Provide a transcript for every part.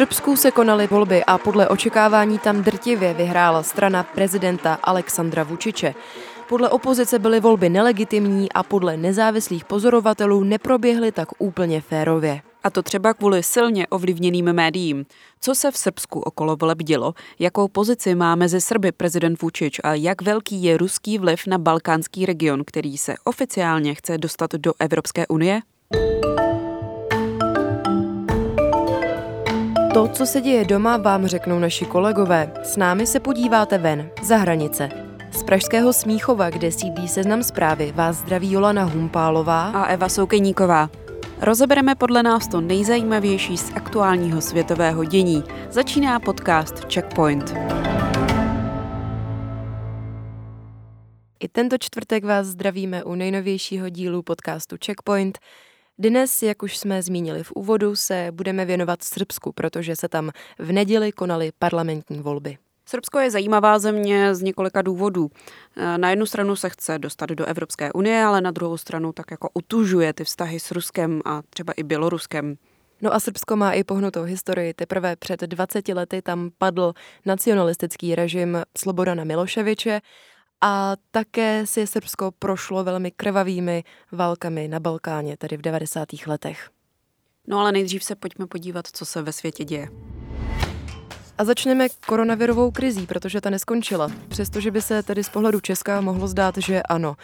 Srbsku se konaly volby a podle očekávání tam drtivě vyhrála strana prezidenta Alexandra Vučiče. Podle opozice byly volby nelegitimní a podle nezávislých pozorovatelů neproběhly tak úplně férově. A to třeba kvůli silně ovlivněným médiím. Co se v Srbsku okolo voleb dělo, jakou pozici má mezi Srby prezident Vučić a jak velký je ruský vliv na balkánský region, který se oficiálně chce dostat do Evropské unie? To, co se děje doma, vám řeknou naši kolegové. S námi se podíváte ven, za hranice. Z Pražského Smíchova, kde sídlí seznam zprávy, vás zdraví Jolana Humpálová a Eva Soukeníková. Rozebereme podle nás to nejzajímavější z aktuálního světového dění. Začíná podcast Checkpoint. I tento čtvrtek vás zdravíme u nejnovějšího dílu podcastu Checkpoint. Dnes, jak už jsme zmínili v úvodu, se budeme věnovat Srbsku, protože se tam v neděli konaly parlamentní volby. Srbsko je zajímavá země z několika důvodů. Na jednu stranu se chce dostat do Evropské unie, ale na druhou stranu tak jako utužuje ty vztahy s Ruskem a třeba i Běloruskem. No a Srbsko má i pohnutou historii. Teprve před 20 lety tam padl nacionalistický režim Slobodana Miloševiče a také si Srbsko prošlo velmi krvavými válkami na Balkáně, tedy v 90. letech. No ale nejdřív se pojďme podívat, co se ve světě děje. A začneme koronavirovou krizí, protože ta neskončila. Přestože by se tedy z pohledu Česka mohlo zdát, že ano.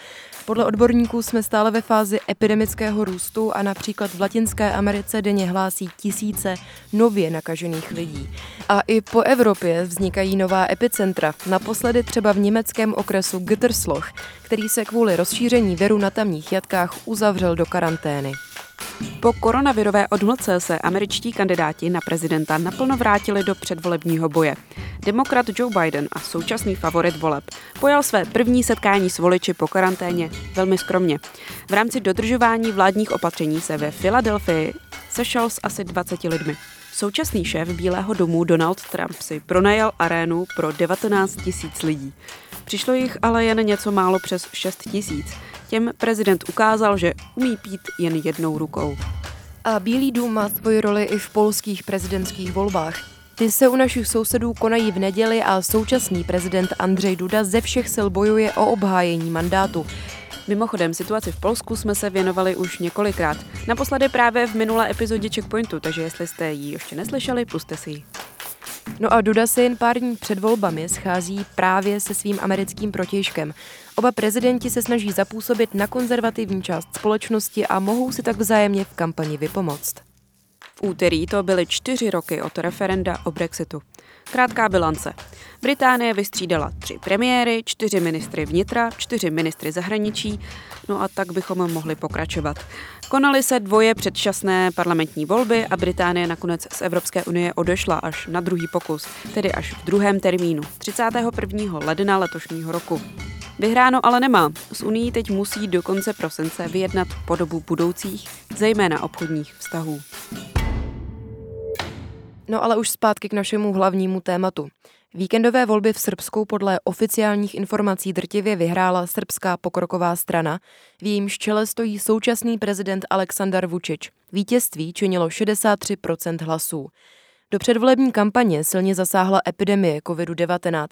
Podle odborníků jsme stále ve fázi epidemického růstu a například v Latinské Americe denně hlásí tisíce nově nakažených lidí. A i po Evropě vznikají nová epicentra, naposledy třeba v německém okresu Gütersloh, který se kvůli rozšíření viru na tamních jatkách uzavřel do karantény. Po koronavirové odmlce se američtí kandidáti na prezidenta naplno vrátili do předvolebního boje. Demokrat Joe Biden a současný favorit voleb pojal své první setkání s voliči po karanténě velmi skromně. V rámci dodržování vládních opatření se ve Filadelfii sešel s asi 20 lidmi. Současný šéf Bílého domu Donald Trump si pronajal arénu pro 19 tisíc lidí. Přišlo jich ale jen něco málo přes 6 tisíc. Těm prezident ukázal, že umí pít jen jednou rukou. A Bílý dům má svoji roli i v polských prezidentských volbách. Ty se u našich sousedů konají v neděli a současný prezident Andřej Duda ze všech sil bojuje o obhájení mandátu. Mimochodem, situaci v Polsku jsme se věnovali už několikrát. Naposledy právě v minulé epizodě Checkpointu, takže jestli jste ji ještě neslyšeli, puste si ji. No a Duda se jen pár dní před volbami schází právě se svým americkým protějškem. Oba prezidenti se snaží zapůsobit na konzervativní část společnosti a mohou si tak vzájemně v kampani vypomoct. V úterý to byly čtyři roky od referenda o Brexitu. Krátká bilance. Británie vystřídala tři premiéry, čtyři ministry vnitra, čtyři ministry zahraničí, no a tak bychom mohli pokračovat. Konaly se dvoje předčasné parlamentní volby a Británie nakonec z Evropské unie odešla až na druhý pokus, tedy až v druhém termínu, 31. ledna letošního roku. Vyhráno ale nemá. S Unii teď musí do konce prosince vyjednat podobu budoucích, zejména obchodních vztahů. No ale už zpátky k našemu hlavnímu tématu. Víkendové volby v Srbsku podle oficiálních informací drtivě vyhrála srbská pokroková strana, v jejímž čele stojí současný prezident Aleksandar Vučić. Vítězství činilo 63% hlasů. Do předvolební kampaně silně zasáhla epidemie COVID-19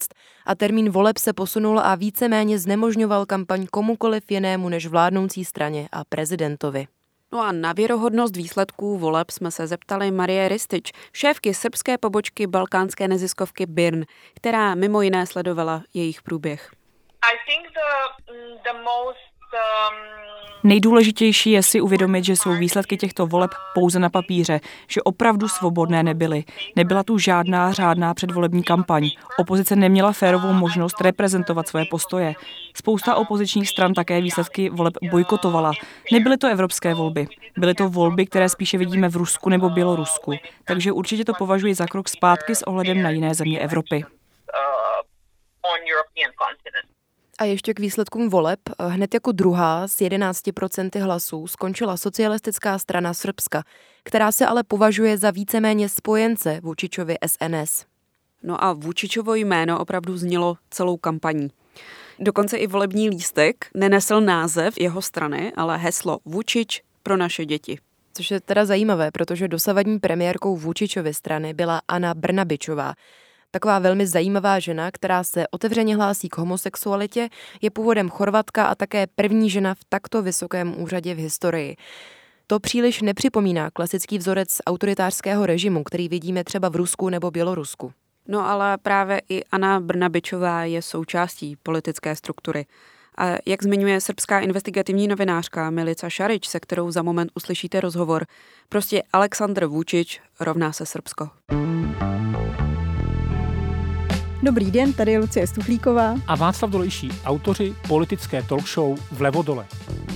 a termín voleb se posunul a víceméně znemožňoval kampaň komukoliv jinému než vládnoucí straně a prezidentovi. No a na věrohodnost výsledků voleb jsme se zeptali Marie Ristič, šéfky srbské pobočky balkánské neziskovky BIRN, která mimo jiné sledovala jejich průběh. I think the, the most. Nejdůležitější je si uvědomit, že jsou výsledky těchto voleb pouze na papíře, že opravdu svobodné nebyly. Nebyla tu žádná řádná předvolební kampaň. Opozice neměla férovou možnost reprezentovat své postoje. Spousta opozičních stran také výsledky voleb bojkotovala. Nebyly to evropské volby. Byly to volby, které spíše vidíme v Rusku nebo Bělorusku. Takže určitě to považuji za krok zpátky s ohledem na jiné země Evropy. Uh, A ještě k výsledkům voleb. Hned jako druhá s 11% hlasů skončila socialistická strana Srbska, která se ale považuje za víceméně spojence Vučičovi SNS. No a Vučičovo jméno opravdu znělo celou kampaní. Dokonce i volební lístek nenesl název jeho strany, ale heslo Vučič pro naše děti. Což je teda zajímavé, protože dosavadní premiérkou Vučičovy strany byla Anna Brnabičová, Taková velmi zajímavá žena, která se otevřeně hlásí k homosexualitě, je původem Chorvatka a také první žena v takto vysokém úřadě v historii. To příliš nepřipomíná klasický vzorec autoritářského režimu, který vidíme třeba v Rusku nebo Bělorusku. No ale právě i Anna Brnabičová je součástí politické struktury. A jak zmiňuje srbská investigativní novinářka Milica Šarič, se kterou za moment uslyšíte rozhovor, prostě Aleksandr Vučič rovná se Srbsko. Dobrý den, tady je Lucie Stuchlíková a Václav Dolejší, autoři politické talk show Vlevo dole.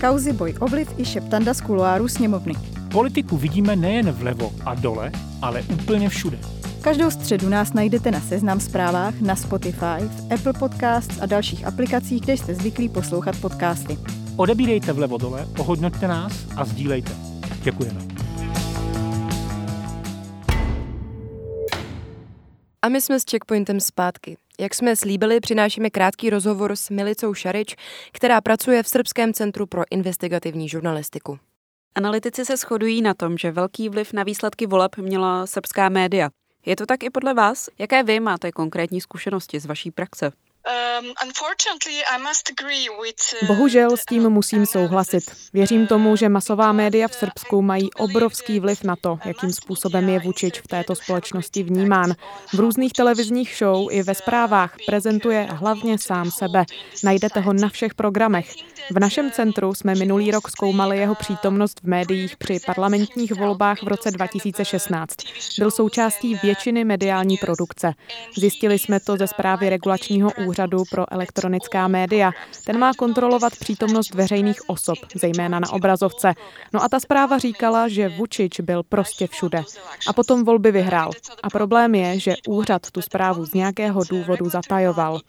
Kauzy Boj Obliv i šeptanda z kuloáru sněmovny. Politiku vidíme nejen vlevo a dole, ale úplně všude. Každou středu nás najdete na Seznam zprávách, na Spotify, v Apple Podcasts a dalších aplikacích, kde jste zvyklí poslouchat podcasty. Odebírejte vlevo dole, ohodnoťte nás a sdílejte. Děkujeme. A my jsme s Checkpointem zpátky. Jak jsme slíbili, přinášíme krátký rozhovor s Milicou Šarič, která pracuje v Srbském centru pro investigativní žurnalistiku. Analytici se shodují na tom, že velký vliv na výsledky voleb měla srbská média. Je to tak i podle vás? Jaké vy máte konkrétní zkušenosti z vaší praxe? Um, uh, Bohužel s tím musím souhlasit. Věřím tomu, že masová média v Srbsku mají obrovský vliv na to, jakým způsobem je Vučič v této společnosti vnímán. V různých televizních show i ve zprávách prezentuje hlavně sám sebe. Najdete ho na všech programech. V našem centru jsme minulý rok zkoumali jeho přítomnost v médiích při parlamentních volbách v roce 2016. Byl součástí většiny mediální produkce. Zjistili jsme to ze zprávy regulačního úřadu pro elektronická média. Ten má kontrolovat přítomnost veřejných osob, zejména na obrazovce. No a ta zpráva říkala, že Vučič byl prostě všude. A potom volby vyhrál. A problém je, že úřad tu zprávu z nějakého důvodu zatajoval.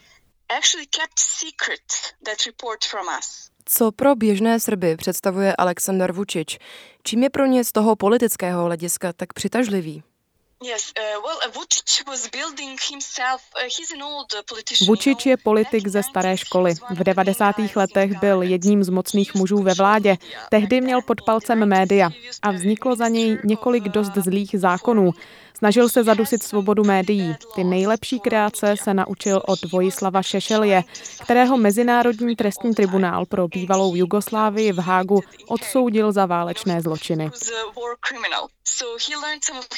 Co pro běžné Srby představuje Aleksandar Vučič? Čím je pro ně z toho politického hlediska tak přitažlivý? Vučič je politik ze staré školy. V 90. letech byl jedním z mocných mužů ve vládě. Tehdy měl pod palcem média a vzniklo za něj několik dost zlých zákonů. Snažil se zadusit svobodu médií. Ty nejlepší kreace se naučil od Vojislava Šešelje, kterého Mezinárodní trestní tribunál pro bývalou Jugoslávii v Hágu odsoudil za válečné zločiny.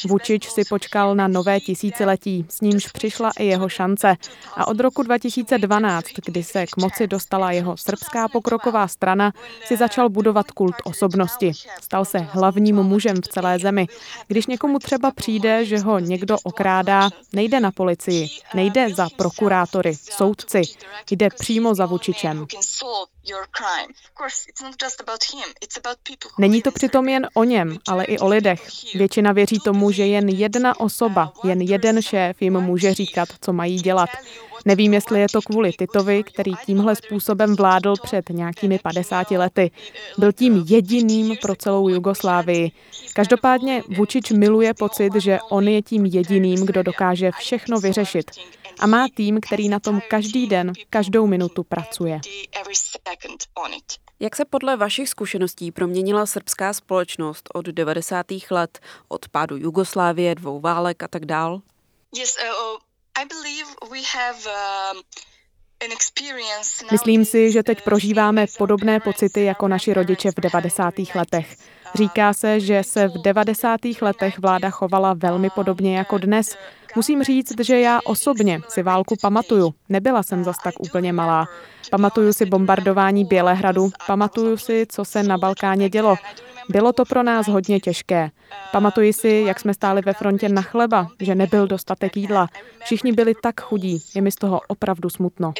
Vučič si počkal na nové tisíciletí, s nímž přišla i jeho šance. A od roku 2012, kdy se k moci dostala jeho srbská pokroková strana, si začal budovat kult osobnosti. Stal se hlavním mužem v celé zemi. Když někomu třeba přijde, že ho někdo okrádá, nejde na policii, nejde za prokurátory, soudci, jde přímo za Vučičem. Není to přitom jen o něm, ale i o lidech. Většina věří tomu, že jen jedna osoba, jen jeden šéf jim může říkat, co mají dělat. Nevím, jestli je to kvůli Titovi, který tímhle způsobem vládl před nějakými 50 lety. Byl tím jediným pro celou Jugoslávii. Každopádně Vučič miluje pocit, že on je tím jediným, kdo dokáže všechno vyřešit. A má tým, který na tom každý den, každou minutu pracuje. Jak se podle vašich zkušeností proměnila srbská společnost od 90. let, od pádu Jugoslávie, dvou válek a tak dál? Yes, uh, Um, Myslím si, že teď prožíváme podobné pocity jako naši rodiče v 90. letech. Říká se, že se v 90. letech vláda chovala velmi podobně jako dnes. Musím říct, že já osobně si válku pamatuju. Nebyla jsem zas tak úplně malá. Pamatuju si bombardování Bělehradu, pamatuju si, co se na Balkáně dělo. Bylo to pro nás hodně těžké. Pamatuji si, jak jsme stáli ve frontě na chleba, že nebyl dostatek jídla. Všichni byli tak chudí. Je mi z toho opravdu smutno.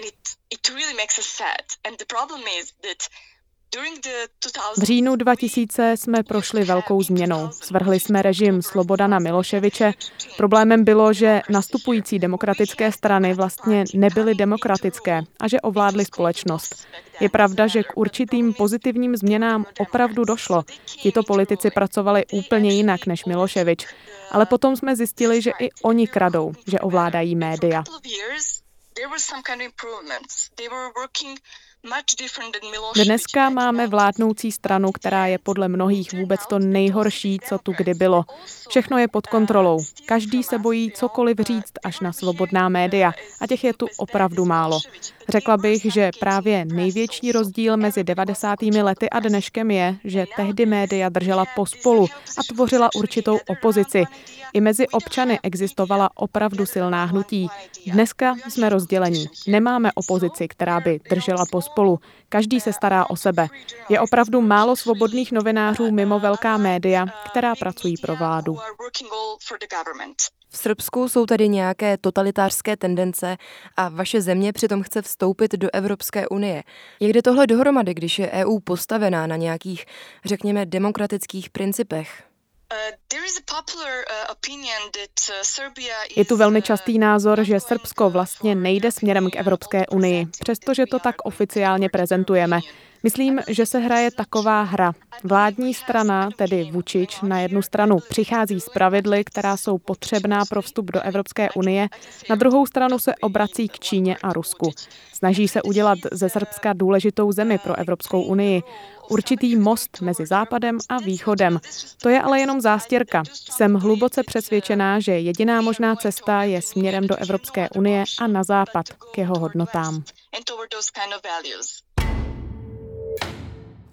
V říjnu 2000 jsme prošli velkou změnou. Svrhli jsme režim Slobodana Miloševiče. Problémem bylo, že nastupující demokratické strany vlastně nebyly demokratické a že ovládly společnost. Je pravda, že k určitým pozitivním změnám opravdu došlo. Tito politici pracovali úplně jinak než Miloševič. Ale potom jsme zjistili, že i oni kradou, že ovládají média. Dneska máme vládnoucí stranu, která je podle mnohých vůbec to nejhorší, co tu kdy bylo. Všechno je pod kontrolou. Každý se bojí cokoliv říct až na svobodná média a těch je tu opravdu málo. Řekla bych, že právě největší rozdíl mezi 90. lety a dneškem je, že tehdy média držela pospolu a tvořila určitou opozici. I mezi občany existovala opravdu silná hnutí. Dneska jsme rozdělení. Nemáme opozici, která by držela pospolu. Každý se stará o sebe. Je opravdu málo svobodných novinářů mimo velká média, která pracují pro vládu. V Srbsku jsou tady nějaké totalitářské tendence a vaše země přitom chce vstoupit do Evropské unie. Jak jde tohle dohromady, když je EU postavená na nějakých, řekněme, demokratických principech? Je tu velmi častý názor, že Srbsko vlastně nejde směrem k Evropské unii, přestože to tak oficiálně prezentujeme. Myslím, že se hraje taková hra. Vládní strana, tedy Vučič, na jednu stranu přichází s pravidly, která jsou potřebná pro vstup do Evropské unie, na druhou stranu se obrací k Číně a Rusku. Snaží se udělat ze Srbska důležitou zemi pro Evropskou unii. Určitý most mezi západem a východem. To je ale jenom zástěrka. Jsem hluboce přesvědčená, že jediná možná cesta je směrem do Evropské unie a na západ k jeho hodnotám.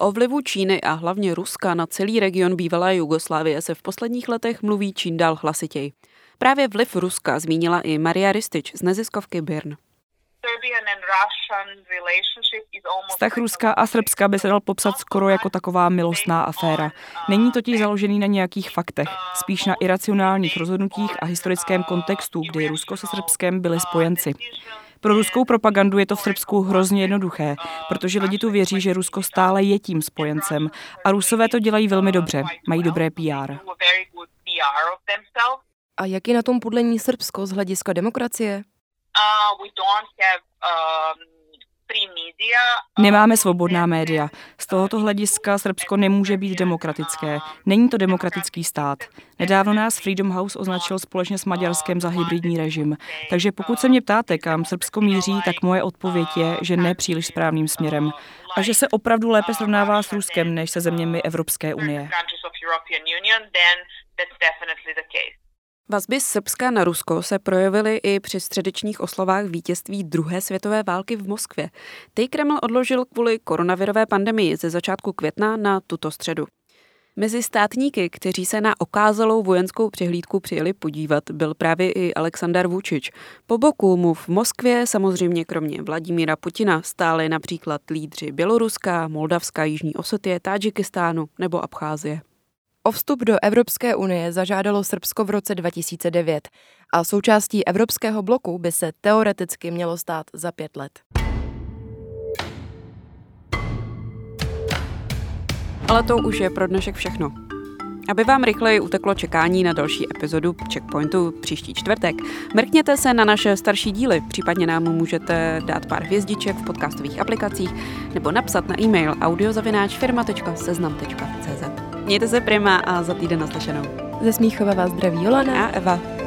O vlivu Číny a hlavně Ruska na celý region bývalé Jugoslávie se v posledních letech mluví čím dál hlasitěji. Právě vliv Ruska zmínila i Maria Ristič z neziskovky Birn. Vztah Ruska a Srbska by se dal popsat skoro jako taková milostná aféra. Není totiž založený na nějakých faktech, spíš na iracionálních rozhodnutích a historickém kontextu, kdy Rusko se Srbskem byli spojenci. Pro ruskou propagandu je to v Srbsku hrozně jednoduché, protože lidi tu věří, že Rusko stále je tím spojencem a Rusové to dělají velmi dobře, mají dobré PR. A jak je na tom podle ní Srbsko z hlediska demokracie? Uh, Nemáme svobodná média. Z tohoto hlediska Srbsko nemůže být demokratické. Není to demokratický stát. Nedávno nás Freedom House označil společně s Maďarskem za hybridní režim. Takže pokud se mě ptáte, kam Srbsko míří, tak moje odpověď je, že ne příliš správným směrem. A že se opravdu lépe srovnává s Ruskem než se zeměmi Evropské unie. Vazby Srbska na Rusko se projevily i při středečních oslovách vítězství druhé světové války v Moskvě. Ty Kreml odložil kvůli koronavirové pandemii ze začátku května na tuto středu. Mezi státníky, kteří se na okázalou vojenskou přehlídku přijeli podívat, byl právě i Aleksandar Vučič. Po boku mu v Moskvě samozřejmě kromě Vladimíra Putina stály například lídři Běloruska, Moldavska, Jižní Osetie, Tadžikistánu nebo Abcházie. O vstup do Evropské unie zažádalo Srbsko v roce 2009 a součástí evropského bloku by se teoreticky mělo stát za pět let. Ale to už je pro dnešek všechno. Aby vám rychleji uteklo čekání na další epizodu Checkpointu příští čtvrtek, mrkněte se na naše starší díly, případně nám můžete dát pár hvězdiček v podcastových aplikacích nebo napsat na e-mail audiozavináčfirma.seznam.cz. Mějte se prima a za týden naslyšenou. Ze Smíchova vás zdraví Jolana a Eva.